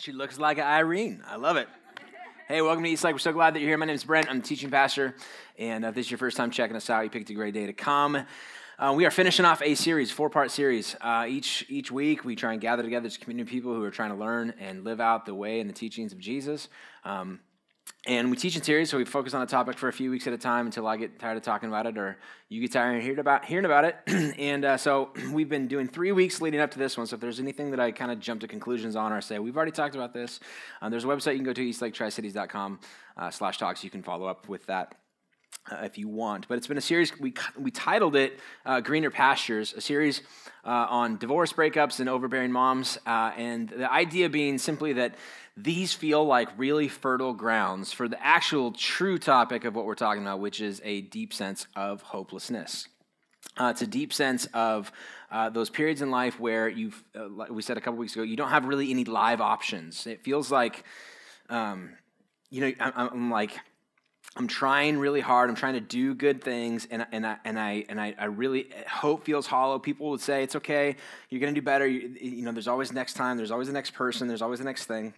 She looks like Irene. I love it. Hey, welcome to East Lake. We're so glad that you're here. My name is Brent. I'm the teaching pastor. And uh, if this is your first time checking us out, you picked a great day to come. Uh, we are finishing off a series, four-part series. Uh, each each week, we try and gather together as a community of people who are trying to learn and live out the way and the teachings of Jesus. Um, and we teach in series, so we focus on a topic for a few weeks at a time until I get tired of talking about it, or you get tired of hearing about, hearing about it. and uh, so we've been doing three weeks leading up to this one. So if there's anything that I kind of jump to conclusions on or say, we've already talked about this, uh, there's a website you can go to, eastlaketricities.com uh, talks. You can follow up with that. Uh, if you want. But it's been a series, we, we titled it uh, Greener Pastures, a series uh, on divorce breakups and overbearing moms. Uh, and the idea being simply that these feel like really fertile grounds for the actual true topic of what we're talking about, which is a deep sense of hopelessness. Uh, it's a deep sense of uh, those periods in life where you've, uh, like we said a couple weeks ago, you don't have really any live options. It feels like, um, you know, I'm, I'm, like, I'm trying really hard. I'm trying to do good things, and, and, I, and, I, and I, I really hope feels hollow. People would say, it's okay, you're to do better. You, you know, there's always next time, there's always the next person, there's always the next thing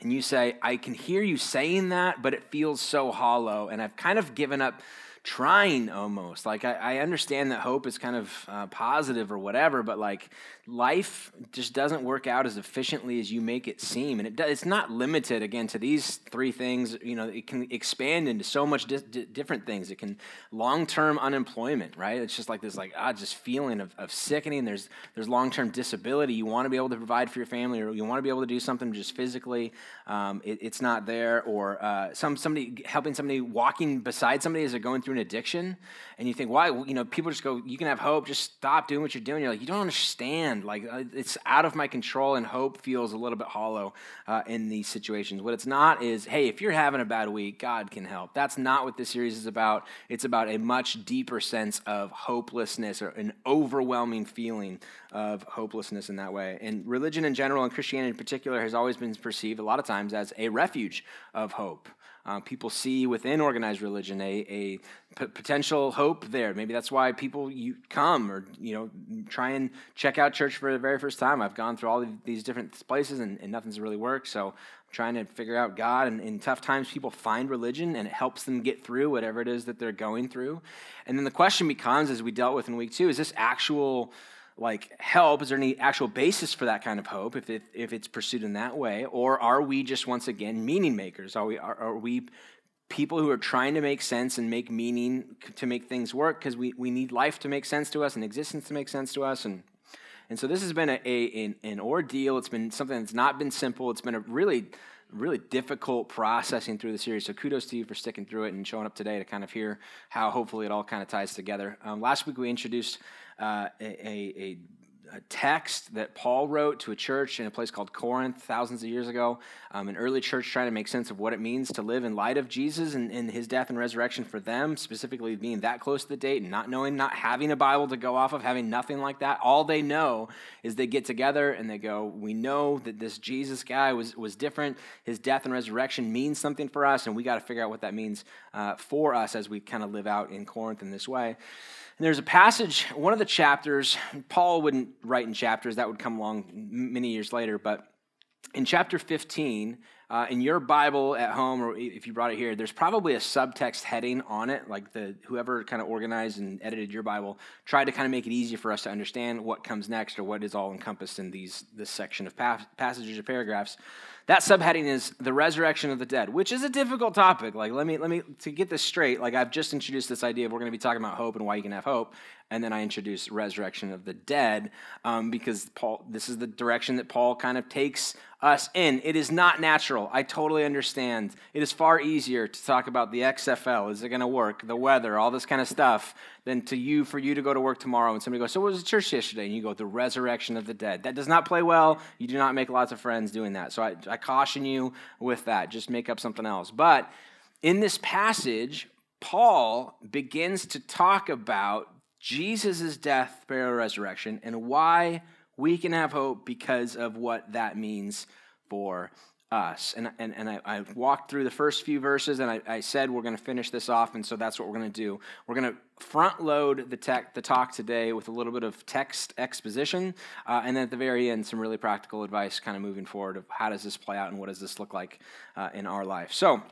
and you say, I can hear you saying that, but it feels so hollow, and I've kind of given up trying almost. Like, I, I understand that hope is kind of uh, positive or whatever, but like, life just doesn't work out as efficiently as you make it seem. And it does, it's not limited, again, to these three things. You know, it can expand into so much di- di- different things. It can long term unemployment, right? It's just like this, like, ah, just feeling of, of sickening. There's, there's long term disability. You want to be able to provide for your family, or you want to be able to do something just physically. Um, it, it's not there. Or uh, some somebody helping somebody walking beside somebody as they're going through an addiction. And you think, why? You know, people just go, you can have hope, just stop doing what you're doing. You're like, you don't understand like uh, it's out of my control, and hope feels a little bit hollow uh, in these situations. What it's not is, hey, if you're having a bad week, God can help. That's not what this series is about. It's about a much deeper sense of hopelessness or an overwhelming feeling of hopelessness in that way. And religion in general, and Christianity in particular, has always been perceived a lot of times as a refuge of hope. Uh, people see within organized religion a, a p- potential hope there. Maybe that's why people you come or you know try and check out church for the very first time. I've gone through all these different places and, and nothing's really worked. So I'm trying to figure out God. And in tough times, people find religion and it helps them get through whatever it is that they're going through. And then the question becomes, as we dealt with in week two, is this actual like help? Is there any actual basis for that kind of hope if, it, if it's pursued in that way? Or are we just once again meaning makers? Are we, are, are we people who are trying to make sense and make meaning to make things work because we, we need life to make sense to us and existence to make sense to us? And, and so this has been a, a an, an ordeal. It's been something that's not been simple. It's been a really really difficult processing through the series. So kudos to you for sticking through it and showing up today to kind of hear how hopefully it all kind of ties together. Um, last week we introduced uh, a, a, a text that Paul wrote to a church in a place called Corinth thousands of years ago. Um, an early church trying to make sense of what it means to live in light of Jesus and, and, his death and resurrection for them, specifically being that close to the date and not knowing, not having a Bible to go off of, having nothing like that. All they know is they get together and they go, We know that this Jesus guy was, was different. His death and resurrection means something for us, and we got to figure out what that means uh, for us as we kind of live out in Corinth in this way. And there's a passage, one of the chapters, Paul wouldn't write in chapters, that would come along many years later, but in chapter 15, uh, in your Bible at home, or if you brought it here, there's probably a subtext heading on it, like the whoever kind of organized and edited your Bible tried to kind of make it easy for us to understand what comes next or what is all encompassed in these this section of pa- passages or paragraphs. That subheading is the resurrection of the dead, which is a difficult topic. Like, let me let me to get this straight. Like, I've just introduced this idea of we're going to be talking about hope and why you can have hope, and then I introduce resurrection of the dead um, because Paul. This is the direction that Paul kind of takes us in. It is not natural. I totally understand. It is far easier to talk about the XFL. Is it going to work? The weather, all this kind of stuff, than to you for you to go to work tomorrow and somebody goes, "So what was the church yesterday?" And you go, "The resurrection of the dead." That does not play well. You do not make lots of friends doing that. So I, I caution you with that. Just make up something else. But in this passage, Paul begins to talk about Jesus' death, burial, resurrection, and why we can have hope because of what that means for us. And, and, and I, I walked through the first few verses and I, I said we're going to finish this off, and so that's what we're going to do. We're going to front load the, tech, the talk today with a little bit of text exposition, uh, and then at the very end, some really practical advice kind of moving forward of how does this play out and what does this look like uh, in our life. So,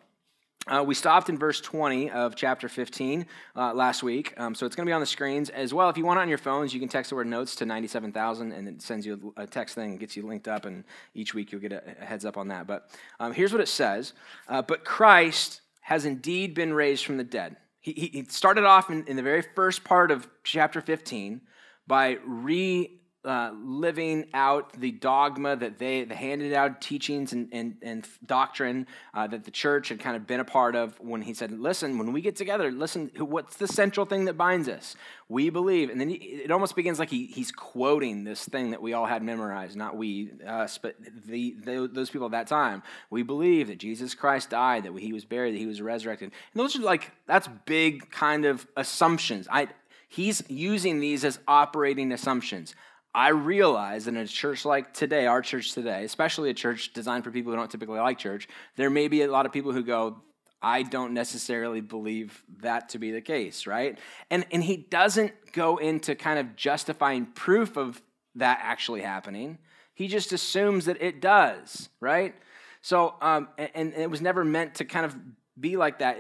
uh, we stopped in verse 20 of chapter 15 uh, last week, um, so it's going to be on the screens as well. If you want it on your phones, you can text the word notes to 97,000 and it sends you a text thing gets you linked up, and each week you'll get a, a heads up on that. But um, here's what it says uh, But Christ has indeed been raised from the dead. He, he started off in, in the very first part of chapter 15 by re uh, living out the dogma that they, they handed out teachings and, and, and doctrine uh, that the church had kind of been a part of when he said, Listen, when we get together, listen, what's the central thing that binds us? We believe. And then he, it almost begins like he, he's quoting this thing that we all had memorized, not we, us, but the, the, those people at that time. We believe that Jesus Christ died, that he was buried, that he was resurrected. And those are like, that's big kind of assumptions. I, he's using these as operating assumptions. I realize in a church like today, our church today, especially a church designed for people who don't typically like church, there may be a lot of people who go, I don't necessarily believe that to be the case, right? And, and he doesn't go into kind of justifying proof of that actually happening. He just assumes that it does, right? So, um, and, and it was never meant to kind of be like that.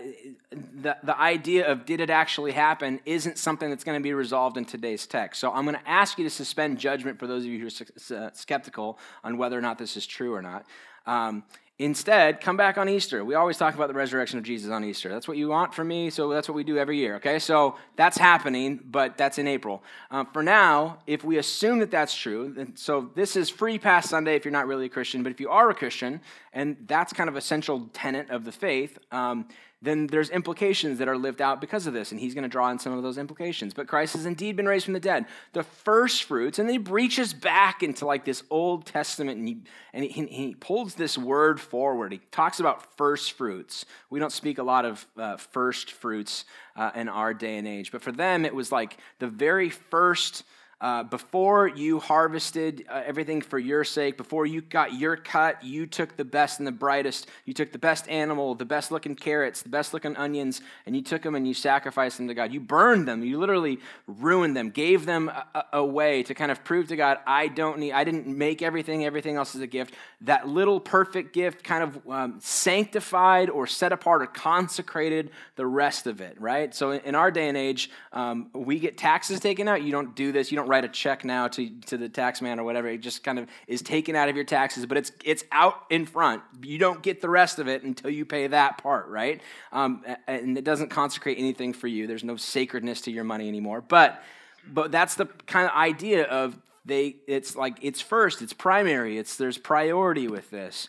The, the idea of did it actually happen isn't something that's going to be resolved in today's text. So I'm going to ask you to suspend judgment for those of you who are skeptical on whether or not this is true or not. Um, Instead, come back on Easter. We always talk about the resurrection of Jesus on Easter. That's what you want from me, so that's what we do every year, okay? So that's happening, but that's in April. Um, for now, if we assume that that's true, so this is free pass Sunday if you're not really a Christian, but if you are a Christian, and that's kind of a central tenet of the faith, um, then there's implications that are lived out because of this, and he's going to draw in some of those implications. But Christ has indeed been raised from the dead, the first fruits, and then he breaches back into like this Old Testament, and he and he, he pulls this word forward. He talks about first fruits. We don't speak a lot of uh, first fruits uh, in our day and age, but for them it was like the very first uh, before you harvested uh, everything for your sake, before you got your cut, you took the best and the brightest. You took the best animal, the best looking carrots, the best looking onions, and you took them and you sacrificed them to God. You burned them. You literally ruined them, gave them away to kind of prove to God, I don't need, I didn't make everything, everything else is a gift. That little perfect gift kind of um, sanctified or set apart or consecrated the rest of it, right? So in our day and age, um, we get taxes taken out. You don't do this. You don't write a check now to, to the tax man or whatever. It just kind of is taken out of your taxes, but it's, it's out in front. You don't get the rest of it until you pay that part, right? Um, and it doesn't consecrate anything for you. There's no sacredness to your money anymore. But, but that's the kind of idea of they, it's like, it's first, it's primary, it's, there's priority with this.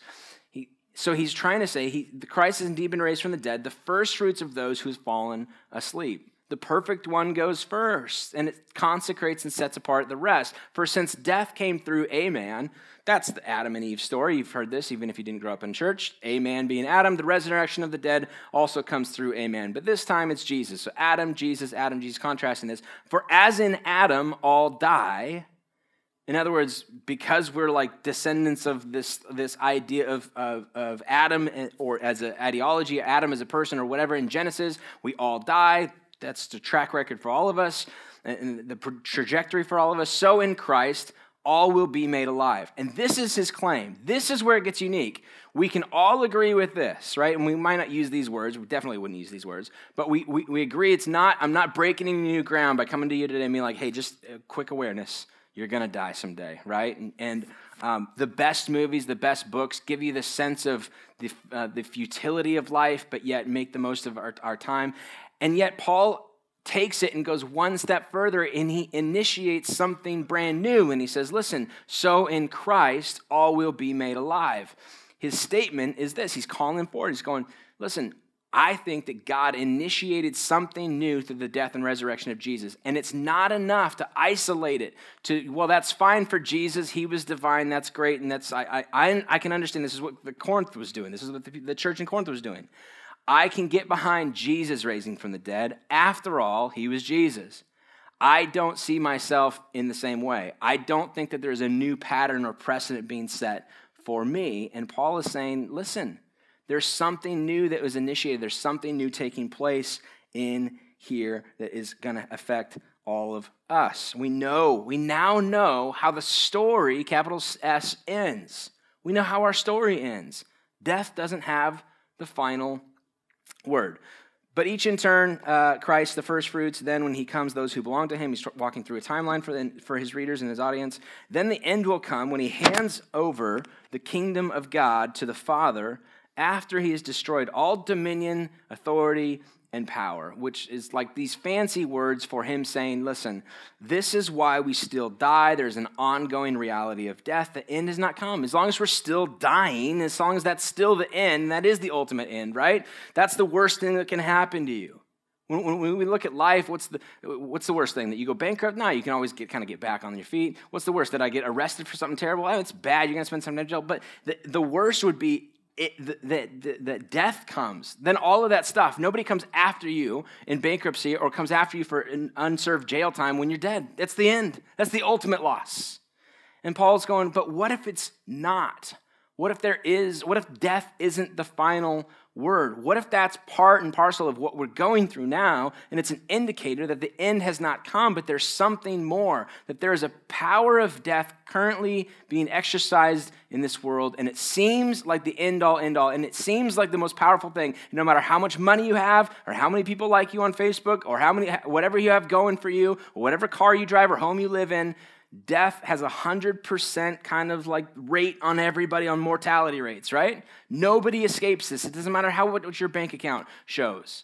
He, so he's trying to say he, the Christ has indeed been raised from the dead, the first fruits of those who've fallen asleep the perfect one goes first, and it consecrates and sets apart the rest. For since death came through a man, that's the Adam and Eve story. You've heard this even if you didn't grow up in church. A man being Adam, the resurrection of the dead also comes through a man. But this time it's Jesus. So Adam, Jesus, Adam, Jesus, contrasting this. For as in Adam all die, in other words, because we're like descendants of this, this idea of, of, of Adam, eh, or as an ideology, Adam as a person, or whatever in Genesis, we all die that's the track record for all of us and the trajectory for all of us. So in Christ, all will be made alive. And this is his claim. This is where it gets unique. We can all agree with this, right? And we might not use these words. We definitely wouldn't use these words. But we, we, we agree it's not, I'm not breaking any new ground by coming to you today and being like, hey, just a quick awareness. You're going to die someday, right? And, and um, the best movies, the best books give you the sense of the, uh, the futility of life, but yet make the most of our, our time. And yet, Paul takes it and goes one step further and he initiates something brand new. And he says, Listen, so in Christ all will be made alive. His statement is this He's calling forward. He's going, Listen, I think that God initiated something new through the death and resurrection of Jesus. And it's not enough to isolate it to, well, that's fine for Jesus. He was divine. That's great. And that's, I, I, I can understand this is what the Corinth was doing. This is what the, the church in Corinth was doing. I can get behind Jesus raising from the dead. After all, he was Jesus. I don't see myself in the same way. I don't think that there's a new pattern or precedent being set for me. And Paul is saying, listen, there's something new that was initiated, there's something new taking place in here that is going to affect all of us. We know, we now know how the story, capital S, ends. We know how our story ends. Death doesn't have the final word. But each in turn, uh, Christ, the first fruits, then when he comes, those who belong to him, he's walking through a timeline for, the, for his readers and his audience. Then the end will come when he hands over the kingdom of God to the Father after he has destroyed all dominion, authority, and power, which is like these fancy words for him saying, Listen, this is why we still die. There's an ongoing reality of death. The end has not come. As long as we're still dying, as long as that's still the end, that is the ultimate end, right? That's the worst thing that can happen to you. When, when we look at life, what's the, what's the worst thing? That you go bankrupt? No, you can always get, kind of get back on your feet. What's the worst? That I get arrested for something terrible? Oh, it's bad. You're going to spend some time in jail. But the, the worst would be that the, death comes, then all of that stuff, nobody comes after you in bankruptcy or comes after you for an unserved jail time when you're dead. That's the end. That's the ultimate loss. And Paul's going, but what if it's not? What if there is, what if death isn't the final word? What if that's part and parcel of what we're going through now, and it's an indicator that the end has not come, but there's something more, that there is a power of death currently being exercised in this world, and it seems like the end all, end all, and it seems like the most powerful thing. No matter how much money you have, or how many people like you on Facebook, or how many, whatever you have going for you, or whatever car you drive or home you live in, death has a 100% kind of like rate on everybody on mortality rates, right? Nobody escapes this. It doesn't matter how what your bank account shows.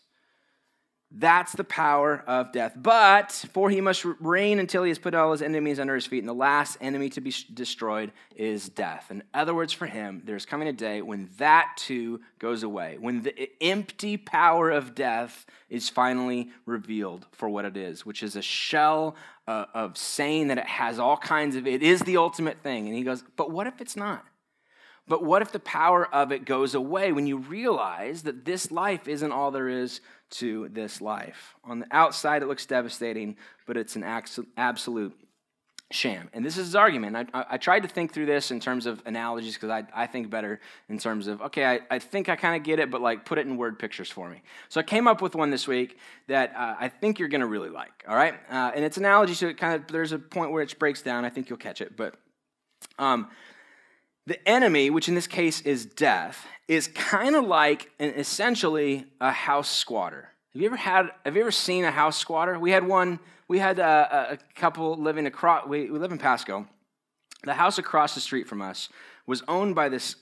That's the power of death. But for he must reign until he has put all his enemies under his feet. And the last enemy to be destroyed is death. In other words, for him, there's coming a day when that too goes away, when the empty power of death is finally revealed for what it is, which is a shell uh, of saying that it has all kinds of, it is the ultimate thing. And he goes, but what if it's not? But what if the power of it goes away when you realize that this life isn't all there is to this life? On the outside, it looks devastating, but it's an absolute sham. And this is his argument. I, I, tried to think through this in terms of analogies because I, I think better in terms of, okay, I, I think I kind of get it, but like put it in word pictures for me. So I came up with one this week that uh, I think you're going to really like, all right? Uh, and it's analogy, so it kind of, there's a point where it breaks down. I think you'll catch it. But um, the enemy, which in this case is death, is kind of like an, essentially a house squatter. Have you ever had? Have you ever seen a house squatter? We had one. We had uh, a, a couple living across. We, we live in Pasco. The house across the street from us was owned by this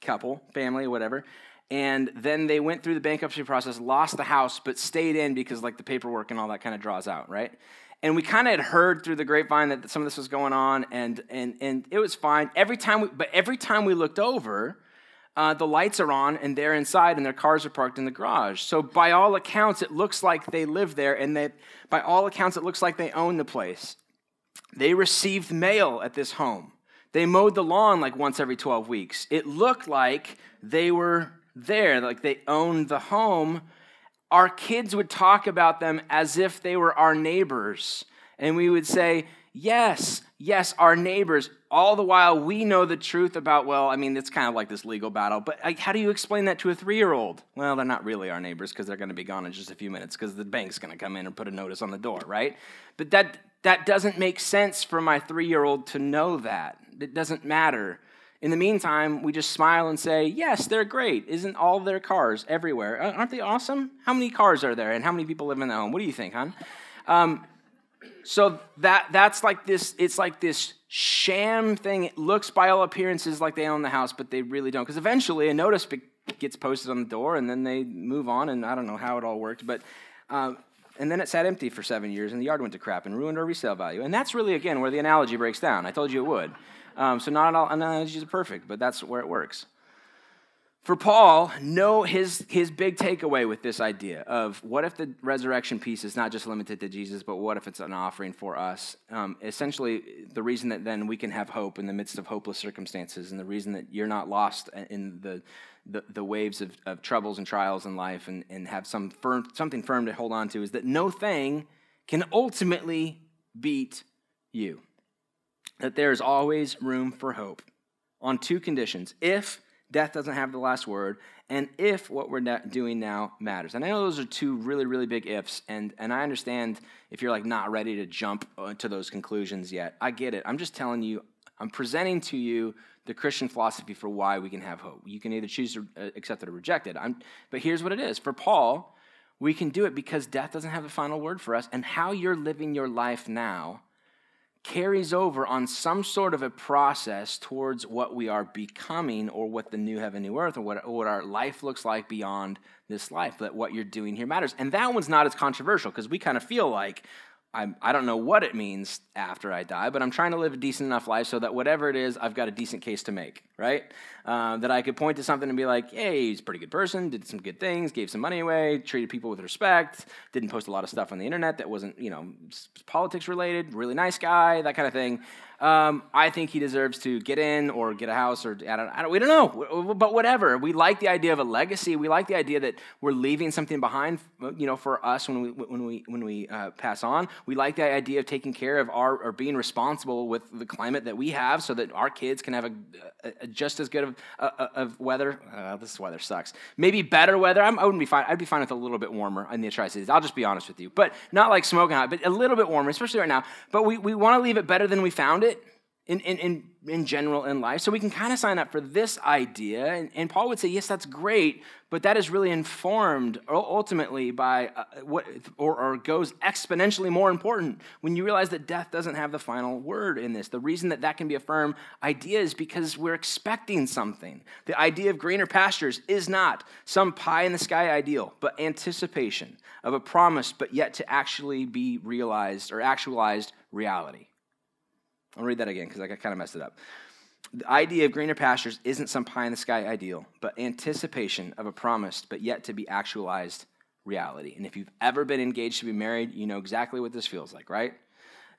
couple, family, whatever. And then they went through the bankruptcy process, lost the house, but stayed in because like the paperwork and all that kind of draws out, right? and we kind of had heard through the grapevine that some of this was going on, and and and it was fine. Every time, we, but every time we looked over, uh, the lights are on, and they're inside, and their cars are parked in the garage. So by all accounts, it looks like they live there, and that by all accounts, it looks like they own the place. They received mail at this home. They mowed the lawn like once every 12 weeks. It looked like they were there, like they owned the home our kids would talk about them as if they were our neighbors. And we would say, Yes, yes, our neighbors. All the while, we know the truth about, well, I mean, it's kind of like this legal battle, but like, how do you explain that to a three year old? Well, they're not really our neighbors because they're going to be gone in just a few minutes because the bank's going to come in and put a notice on the door, right? But that, that doesn't make sense for my three year old to know that. It doesn't matter. In the meantime, we just smile and say, Yes, they're great. Isn't all their cars everywhere? Aren't they awesome? How many cars are there and how many people live in the home? What do you think, hon? Um, so that that's like this it's like this sham thing. It looks by all appearances like they own the house but they really don't. Because eventually a notice gets posted on the door and then they move on and i don't know how it all worked but um, and then it sat empty for seven years and the yard went to crap and ruined our resale value. And that's really again where the analogy breaks down. I told you it would. Um, so not all analogies are perfect, but that's where it works. For Paul, no, his, his big takeaway with this idea of what if the resurrection piece is not just limited to Jesus, but what if it's an offering for us? Um, essentially, the reason that then we can have hope in the midst of hopeless circumstances, and the reason that you're not lost in the, the, the waves of, of troubles and trials in life and, and have some firm, something firm to hold on to, is that no thing can ultimately beat you that there is always room for hope. on two conditions. If death doesn't have the last word, and if what we're doing now matters. And I know those are two really, really big ifs, and, and I understand if you're like not ready to jump uh, to those conclusions yet. I get it. I'm just telling you, I'm presenting to you the Christian philosophy for why we can have hope. You can either choose to uh, accept it or reject it. I'm, but here's what it is for Paul, we can do it because death doesn't have the final word for us, and how you're living your life now carries over on some sort of a process towards what we are becoming or what the new heaven, new earth, or what, what our life looks like beyond this life, that what you're doing here matters. And that one's not as controversial because we kind of feel like, I'm, I don't know what it means after I die, but I'm trying to live a decent enough life so that whatever it is, I've got a decent case to make, right? Uh, that I could point to something and be like, hey, he's a pretty good person, did some good things, gave some money away, treated people with respect, didn't post a lot of stuff on the internet that wasn't, you know, politics related, really nice guy, that kind of thing. Um, I think he deserves to get in or get a house or I don't, I don't, we don't know, but whatever. We like the idea of a legacy. We like the idea that we're leaving something behind, you know, for us when we when we when we uh, pass on. We like the idea of taking care of our or being responsible with the climate that we have, so that our kids can have a, a, a just as good of, uh, of weather. Uh, this weather sucks. Maybe better weather. I'm, I would not be fine. I'd be fine with a little bit warmer in the Tri Cities. I'll just be honest with you, but not like smoking hot, but a little bit warmer, especially right now. But we we want to leave it better than we found it in, in, in, in general in life. So we can kind of sign up for this idea. And, and, Paul would say, yes, that's great, but that is really informed ultimately by uh, what, or, or goes exponentially more important when you realize that death doesn't have the final word in this. The reason that that can be a firm idea is because we're expecting something. The idea of greener pastures is not some pie in the sky ideal, but anticipation of a promise, but yet to actually be realized or actualized reality. I'll read that again because I kind of messed it up. The idea of greener pastures isn't some pie in the sky ideal, but anticipation of a promised but yet to be actualized reality. And if you've ever been engaged to be married, you know exactly what this feels like, right?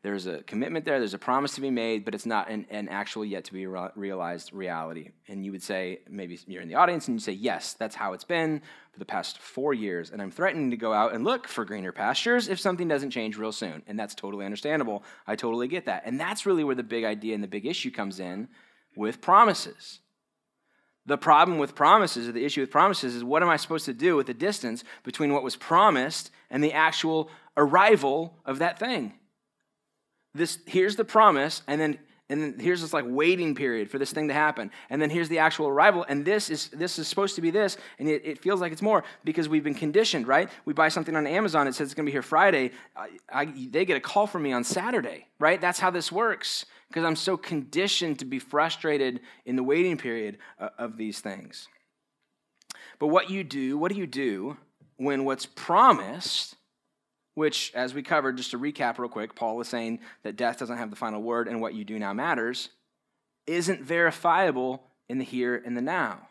There's a commitment there, there's a promise to be made, but it's not an, an actual yet to be re- realized reality. And you would say, maybe you're in the audience and you say, yes, that's how it's been for the past four years. And I'm threatening to go out and look for greener pastures if something doesn't change real soon. And that's totally understandable. I totally get that. And that's really where the big idea and the big issue comes in with promises. The problem with promises, or the issue with promises, is what am I supposed to do with the distance between what was promised and the actual arrival of that thing? This here's the promise and then and then here's this like waiting period for this thing to happen. And then here's the actual arrival and this is this is supposed to be this and it, it feels like it's more because we've been conditioned right? We buy something on amazon it says it's going to be here friday I, I, they get a call from me on saturday right? That's how this works because i'm so conditioned to be frustrated in the waiting period of, of these things. But what you do what do you do when what's promised which, as we covered, just to recap real quick, Paul is saying that death doesn't have the final word and what you do now matters, isn't verifiable in the here and the now.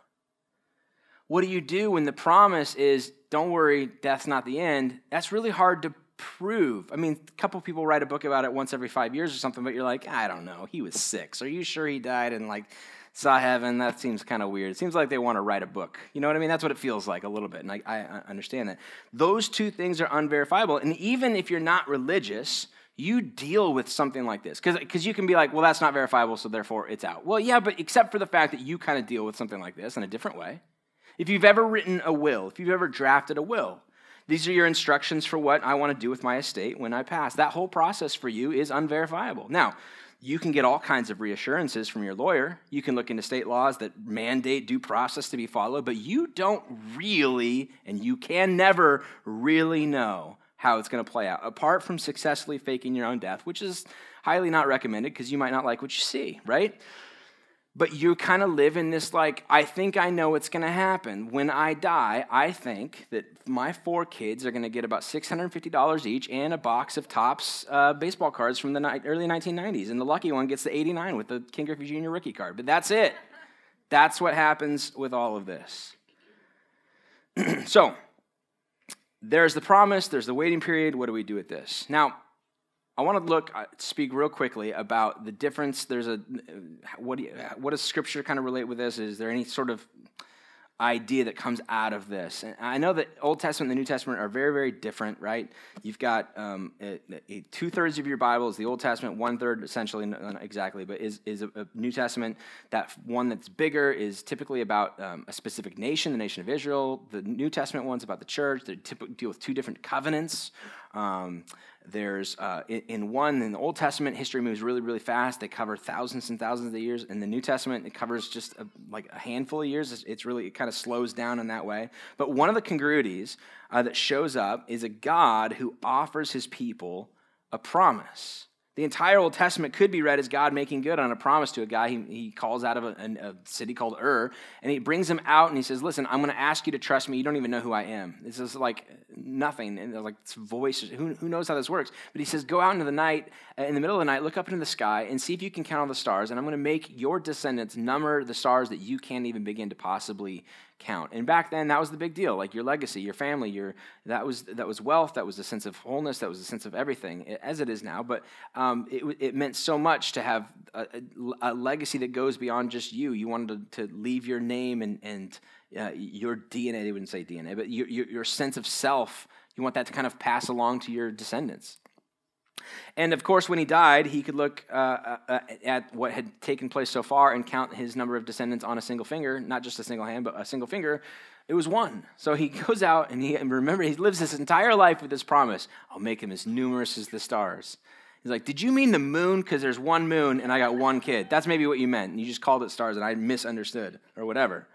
What do you do when the promise is, don't worry, death's not the end? That's really hard to prove. I mean, a couple people write a book about it once every five years or something, but you're like, I don't know, he was six. Are you sure he died And like saw heaven, that seems kind of weird. It seems like they want to write a book. You know what I mean? That's what it feels like a little bit, and I, I understand that. Those two things are unverifiable. And even if you're not religious, you deal with something like this. Because you can be like, well, that's not verifiable, so therefore it's out. Well, yeah, but except for the fact that you kind of deal with something like this in a different way. If you've ever written a will, if you've ever drafted a will, these are your instructions for what I want to do with my estate when I pass. That whole process for you is unverifiable. Now, you can get all kinds of reassurances from your lawyer. You can look into state laws that mandate due process to be followed, but you don't really, and you can never really know how it's going to play out, apart from successfully faking your own death, which is highly not recommended because you might not like what you see, right? But you kind of live in this like i think i know what's going to happen. When i die i think that my four kids are going to get about $650 each and a box of Topps uh, baseball cards from the ni- early 1990s and the lucky one gets the 89 with the Ken Griffey jr rookie card but that's it. That's what happens with all of this. So there's the promise there's the waiting period what do we do with this? Now I want to look, uh, speak real quickly about the difference. There's a, what, do you, what does Scripture kind of relate with this? Is there any sort of idea that comes out of this. And I know that Old Testament and the New Testament are very, very different, right? You've got um, two thirds of your Bible is the Old Testament, one third essentially, not exactly, but is, is a, a, New Testament. That one that's bigger is typically about um, a specific nation, the nation of Israel. The New Testament one's about the church. They typically deal with two different covenants. Um, there's uh, in, one in the Old Testament, history moves really, really fast. They cover thousands and thousands of years. In the New Testament, it covers just a, like a handful of years. It's, it's, really it kind of slows down in that way. But one of the congruities uh, that shows up is a God who offers His people a promise. The entire Old Testament could be read as God making good on a promise to a guy he, he calls out of a, a, city called Ur, and he brings him out and he says, Listen, I'm going to ask you to trust me. You don't even know who I am. This is like nothing. And like it's voices. Who, who knows how this works? But he says, Go out into the night, uh, in the middle of the night, look up into the sky and see if you can count all the stars, and I'm going to make your descendants number the stars that you can't even begin to possibly count. And back then, that was the big deal. Like your legacy, your family, your that was that was wealth. That was a sense of wholeness. That was a sense of everything, as it is now. But um, it, it meant so much to have a, a, legacy that goes beyond just you. You wanted to, to leave your name and and uh, your DNA. They wouldn't say DNA, but your, your, your sense of self. You want that to kind of pass along to your descendants. And of course, when he died, he could look uh, uh, uh, at what had taken place so far and count his number of descendants on a single finger, not just a single hand, but a single finger. It was one. So he goes out and he, and remember, he lives his entire life with this promise I'll make him as numerous as the stars. He's like, Did you mean the moon? Because there's one moon and I got one kid. That's maybe what you meant. And you just called it stars and I misunderstood or whatever.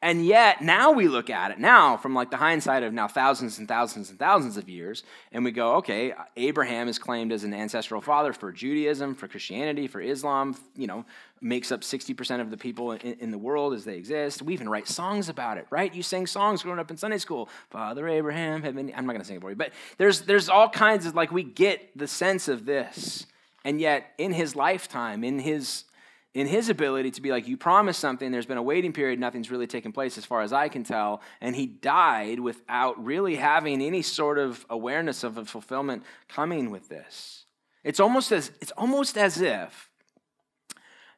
And yet, now we look at it now from like the hindsight of now thousands and thousands and thousands of years, and we go, okay, Abraham is claimed as an ancestral father for Judaism, for Christianity, for Islam, you know, makes up 60% of the people in, in the world as they exist. We even write songs about it, right? You sang songs growing up in Sunday school. Father Abraham I'm not going to sing it for you, but there's, there's all kinds of, like, we get the sense of this. And yet, in his lifetime, in his in his ability to be like, you promised something, there's been a waiting period, nothing's really taken place as far as I can tell, and he died without really having any sort of awareness of a fulfillment coming with this. It's almost as, it's almost as if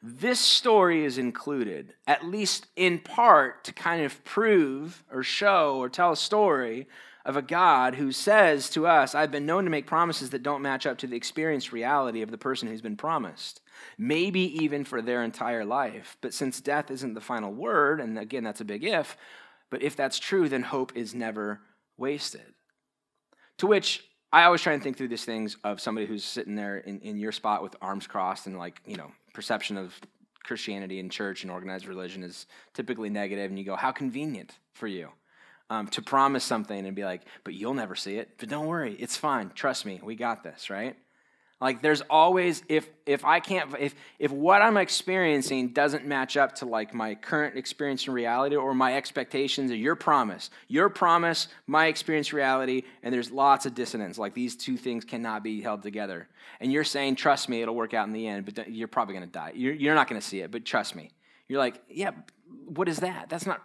this story is included, at least in part, to kind of prove or show or tell a story of a God who says to us, I've been known to make promises that don't match up to the experienced reality of the person who's been promised maybe even for their entire life. But since death isn't the final word, and again, that's a big if, but if that's true, then hope is never wasted. To which I always try and think through these things of somebody who's sitting there in, in your spot with arms crossed and like, you know, perception of Christianity and church and organized religion is typically negative, and you go, how convenient for you. Um, to promise something and be like, but you'll never see it. But don't worry, it's fine. Trust me, we got this, right? Like there's always if if I can't if if what I'm experiencing doesn't match up to like my current experience in reality or my expectations or your promise, your promise, my experience reality, and there's lots of dissonance. Like these two things cannot be held together. And you're saying, trust me, it'll work out in the end, but you're probably gonna die. You're, you're not gonna see it, but trust me. You're like, yeah, what is that? That's not.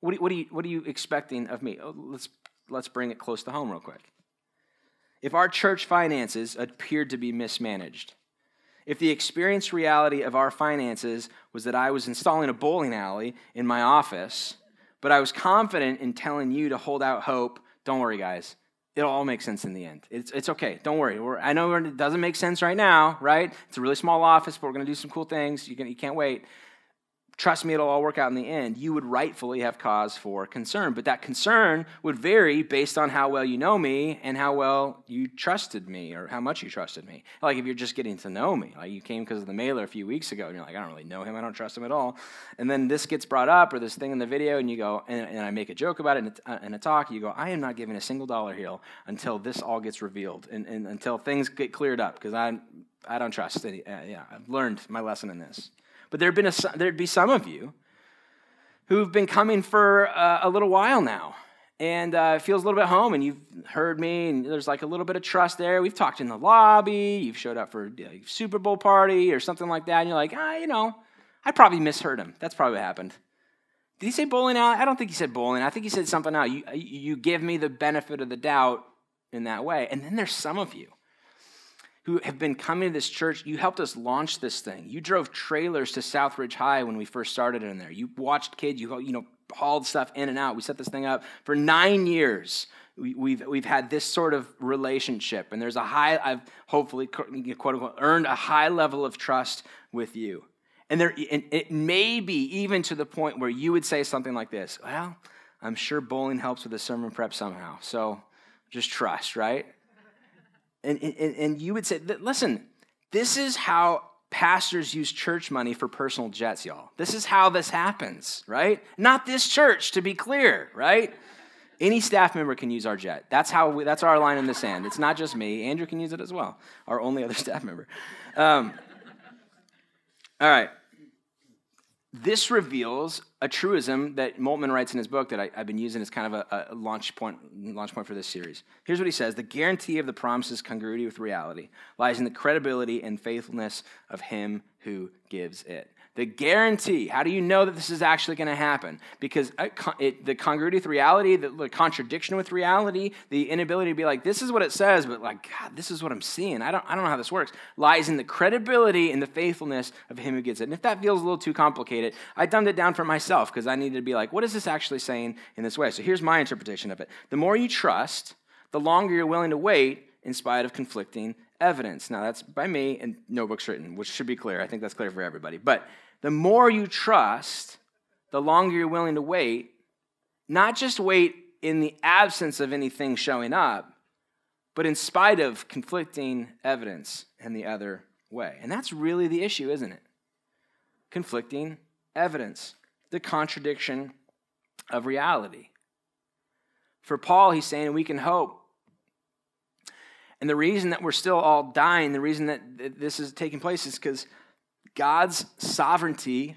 What what are you what are you expecting of me? Oh, let's let's bring it close to home real quick if our church finances appeared to be mismanaged, if the experienced reality of our finances was that I was installing a bowling alley in my office, but I was confident in telling you to hold out hope, don't worry, guys. It'll all make sense in the end. It's, it's okay. Don't worry. We're, I know it doesn't make sense right now, right? It's a really small office, but we're going to do some cool things. You, can, you can't wait trust me, it'll all work out in the end, you would rightfully have cause for concern. But that concern would vary based on how well you know me and how well you trusted me or how much you trusted me. Like if you're just getting to know me, like you came because of the mailer a few weeks ago and you're like, I don't really know him, I don't trust him at all. And then this gets brought up or this thing in the video and you go, and, and I make a joke about it in a, in a, talk, you go, I am not giving a single dollar here until this all gets revealed and, and until things get cleared up because I, I don't trust any, uh, yeah, I've learned my lesson in this. But there'd, been a, there'd be some of you who've been coming for uh, a little while now. And uh, feels a little bit home and you've heard me and there's like a little bit of trust there. We've talked in the lobby. You've showed up for a super bowl party or something like that and you're like ah you know i probably misheard him. That's probably what happened. Did he say bowling alley i don't think he said bowling. I think he said something else you, you give me the benefit of the doubt in that way. And then there's some of you who have been coming to this church, you helped us launch this thing. You drove trailers to Southridge High when we first started in there. You watched kids, you, you know, hauled stuff in and out. We set this thing up for nine years. We, we've, we've had this sort of relationship, and there's a high, I've hopefully, quote unquote, earned a high level of trust with you. And, there, and it may be even to the point where you would say something like this Well, I'm sure bowling helps with the sermon prep somehow. So just trust, right? And, and, and you would say, Listen, this is how pastors use church money for personal jets, y'all. This is how this happens, right? Not this church, to be clear, right? Any staff member can use our jet. That's how we, that's our line in the sand. It's not just me. Andrew can use it as well, our only other staff member. Um, all right. This reveals a truism that Moltmann writes in his book that I, have been using as kind of a, a, launch, point, launch point for this series. Here's what he says The guarantee of the promise's congruity with reality lies in the credibility and faithfulness of him who gives it. The guarantee. How do you know that this is actually going to happen? Because uh, it, it, the congruity with reality, the, the, contradiction with reality, the inability to be like, this is what it says, but like, God, this is what I'm seeing. I don't, I don't know how this works. Lies in the credibility and the faithfulness of him who gets it. And if that feels a little too complicated, I dumbed it down for myself because I needed to be like, what is this actually saying in this way? So here's my interpretation of it. The more you trust, the longer you're willing to wait in spite of conflicting evidence. Now, that's by me and no books written, which should be clear. I think that's clear for everybody. But the more you trust, the longer you're willing to wait, not just wait in the absence of anything showing up, but in spite of conflicting evidence and the other way. And that's really the issue, isn't it? Conflicting evidence, the contradiction of reality. For Paul, he's saying we can hope. And the reason that we're still all dying, the reason that this is taking place is because God's sovereignty,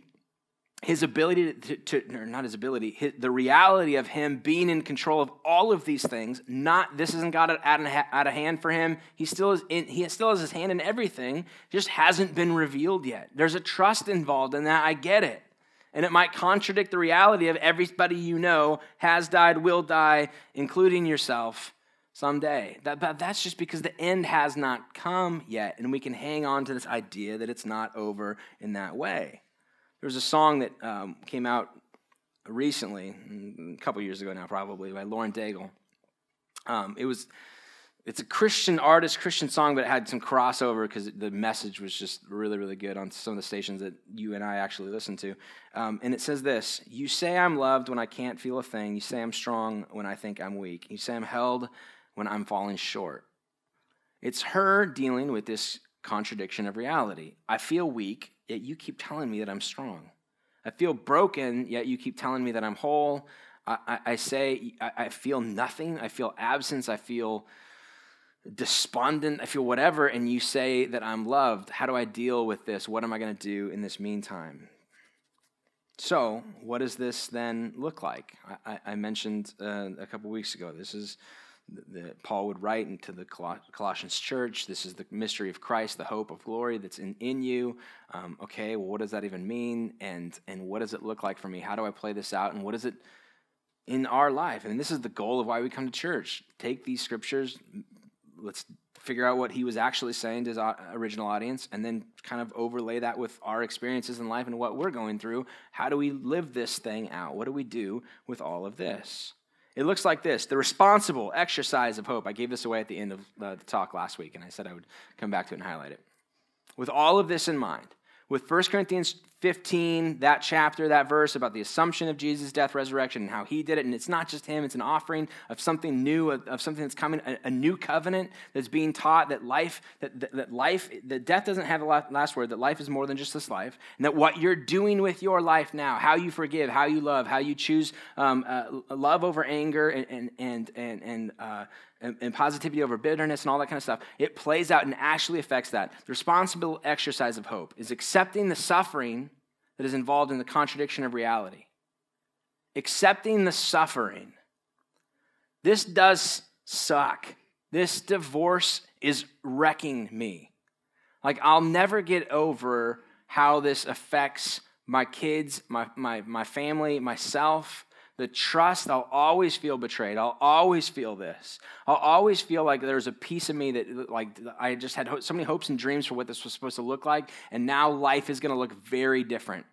his ability to, to or not his ability, his, the reality of him being in control of all of these things, not this isn't God out, out of hand for him. He still is in, he still has his hand in everything, just hasn't been revealed yet. There's a trust involved in that. I get it. And it might contradict the reality of everybody you know has died, will die, including yourself someday. That, that, that's just because the end has not come yet, and we can hang on to this idea that it's not over in that way. There was a song that um, came out recently, mm, a couple years ago now, probably, by Lauren Daigle. Um, it was it's a Christian artist, Christian song, but it had some crossover because the message was just really, really good on some of the stations that you and I actually listen to. Um, and it says this You say I'm loved when I can't feel a thing. You say I'm strong when I think I'm weak. You say I'm held when I'm falling short. It's her dealing with this contradiction of reality. I feel weak, yet you keep telling me that I'm strong. I feel broken, yet you keep telling me that I'm whole. I, I, I say I, I feel nothing. I feel absence. I feel despondent. I feel whatever. And you say that I'm loved. How do I deal with this? What am I going to do in this meantime? So, what does this then look like? I, I mentioned uh, a couple weeks ago. This is that Paul would write into the Colossians church. This is the mystery of Christ, the hope of glory that's in, in you. Um, okay, well, what does that even mean? And, and what does it look like for me? How do I play this out? And what is it in our life? And this is the goal of why we come to church. Take these scriptures, let's figure out what he was actually saying to his original audience, and then kind of overlay that with our experiences in life and what we're going through. How do we live this thing out? What do we do with all of this? It looks like this the responsible exercise of hope. I gave this away at the end of uh, the talk last week, and I said I would come back to it and highlight it. With all of this in mind, with 1 Corinthians 15, that chapter, that verse about the assumption of Jesus' death, resurrection, and how he did it. And it's not just him, it's an offering of something new, of, of something that's coming, a, a, new covenant that's being taught that life, that, that, that, life, that death doesn't have the last word, that life is more than just this life, and that what you're doing with your life now, how you forgive, how you love, how you choose um, uh, love over anger and, and, and, and, and uh, and, and, positivity over bitterness and all that kind of stuff, it plays out and actually affects that. The responsible exercise of hope is accepting the suffering that is involved in the contradiction of reality, accepting the suffering. This does suck. This divorce is wrecking me. Like, I'll never get over how this affects my kids, my, my, my family, myself the trust, I'll always feel betrayed. I'll always feel this. I'll always feel like there's a piece of me that, like, I just had so many hopes and dreams for what this was supposed to look like, and now life is going to look very different.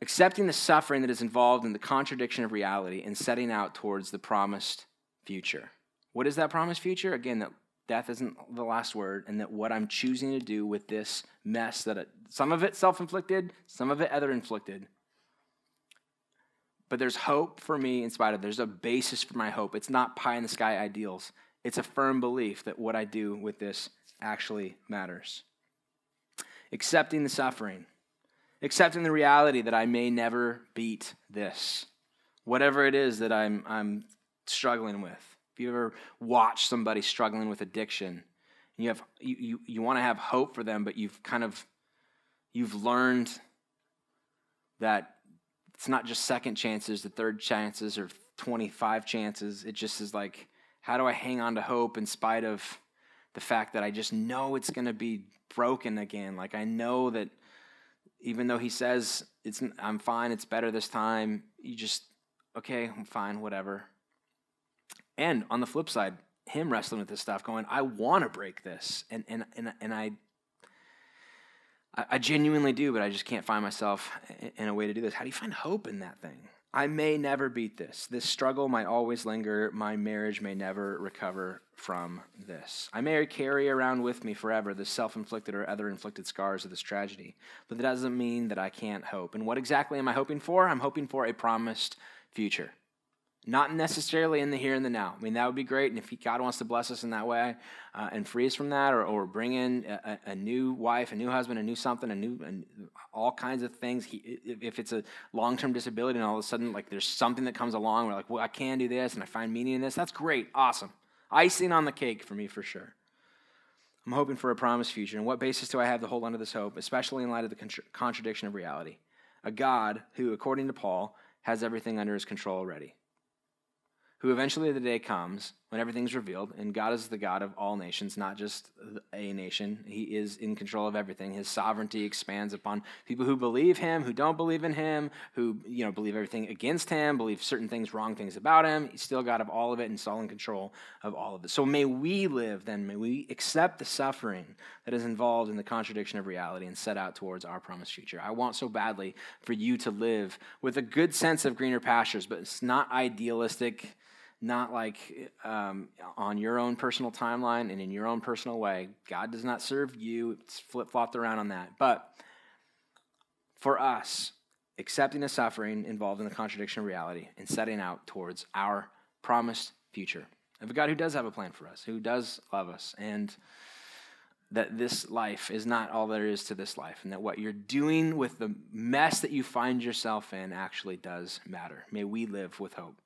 accepting the suffering that is involved in the contradiction of reality and setting out towards the promised future. What is that promised future? Again, that death isn't the last word, and that what I'm choosing to do with this mess that it, some of it self inflicted, some of it other inflicted. But there's hope for me in spite of there's a basis for my hope. It's not pie in the sky ideals. It's a firm belief that what I do with this actually matters. Accepting the suffering, accepting the reality that I may never beat this, whatever it is that I'm, I'm struggling with. If you ever watch somebody struggling with addiction, you have you, you, you want to have hope for them, but you've kind of you've learned that it's not just second chances, the third chances, or 25 chances. It just is like, how do I hang on to hope in spite of the fact that I just know it's going to be broken again? Like, I know that even though he says it's I'm fine, it's better this time, you just, okay, I'm fine, whatever. And on the flip side, him wrestling with this stuff, going, I want to break this. And, and, and, and I, I genuinely do, but I just can't find myself in a way to do this. How do you find hope in that thing? I may never beat this. This struggle might always linger. My marriage may never recover from this. I may carry around with me forever the self inflicted or other inflicted scars of this tragedy, but that doesn't mean that I can't hope. And what exactly am I hoping for? I'm hoping for a promised future. Not necessarily in the here and the now. I mean, that would be great. And if God wants to bless us in that way uh, and free us from that, or, or bring in a, a, new wife, a new husband, a new something, a new, all kinds of things. He, if it's a long term disability and all of a sudden, like, there's something that comes along, we're like, well, I can do this and I find meaning in this, that's great. Awesome. Icing on the cake for me, for sure. I'm hoping for a promised future. And what basis do I have to hold on to this hope, especially in light of the contra- contradiction of reality? A God who, according to Paul, has everything under his control already who eventually the day comes when everything's revealed, and God is the God of all nations, not just a nation. He is in control of everything. His sovereignty expands upon people who believe him, who don't believe in him, who you know believe everything against him, believe certain things, wrong things about him. He's still God of all of it, and all in control of all of it. So may we live then, may we accept the suffering that is involved in the contradiction of reality and set out towards our promised future. I want so badly for you to live with a good sense of greener pastures, but it's not idealistic not like um, on your own personal timeline and in your own personal way. God does not serve you. It's flip flopped around on that. But for us, accepting the suffering involved in the contradiction of reality and setting out towards our promised future of a God who does have a plan for us, who does love us, and that this life is not all there is to this life, and that what you're doing with the mess that you find yourself in actually does matter. May we live with hope.